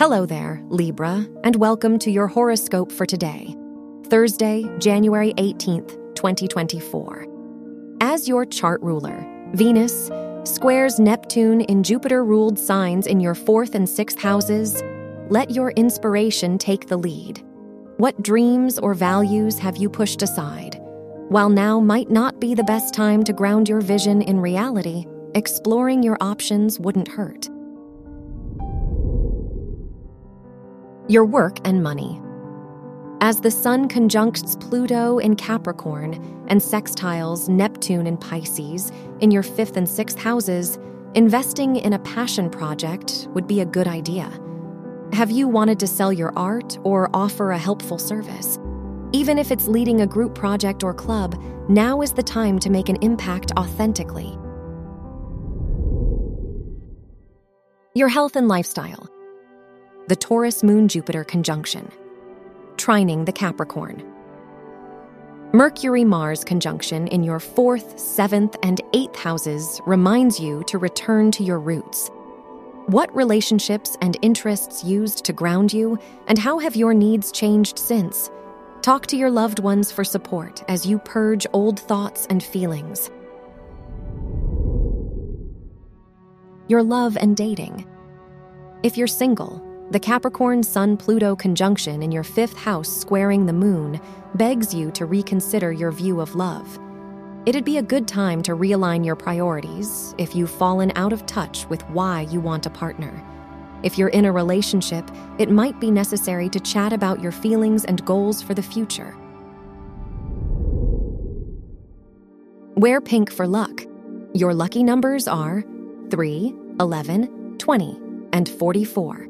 Hello there, Libra, and welcome to your horoscope for today, Thursday, January 18th, 2024. As your chart ruler, Venus squares Neptune in Jupiter ruled signs in your fourth and sixth houses. Let your inspiration take the lead. What dreams or values have you pushed aside? While now might not be the best time to ground your vision in reality, exploring your options wouldn't hurt. Your work and money. As the Sun conjuncts Pluto in Capricorn and sextiles Neptune in Pisces in your fifth and sixth houses, investing in a passion project would be a good idea. Have you wanted to sell your art or offer a helpful service? Even if it's leading a group project or club, now is the time to make an impact authentically. Your health and lifestyle the Taurus Moon Jupiter conjunction, trining the Capricorn. Mercury Mars conjunction in your fourth, seventh, and eighth houses reminds you to return to your roots. What relationships and interests used to ground you, and how have your needs changed since? Talk to your loved ones for support as you purge old thoughts and feelings. Your love and dating. If you're single, the Capricorn Sun Pluto conjunction in your fifth house squaring the moon begs you to reconsider your view of love. It'd be a good time to realign your priorities if you've fallen out of touch with why you want a partner. If you're in a relationship, it might be necessary to chat about your feelings and goals for the future. Wear pink for luck. Your lucky numbers are 3, 11, 20, and 44.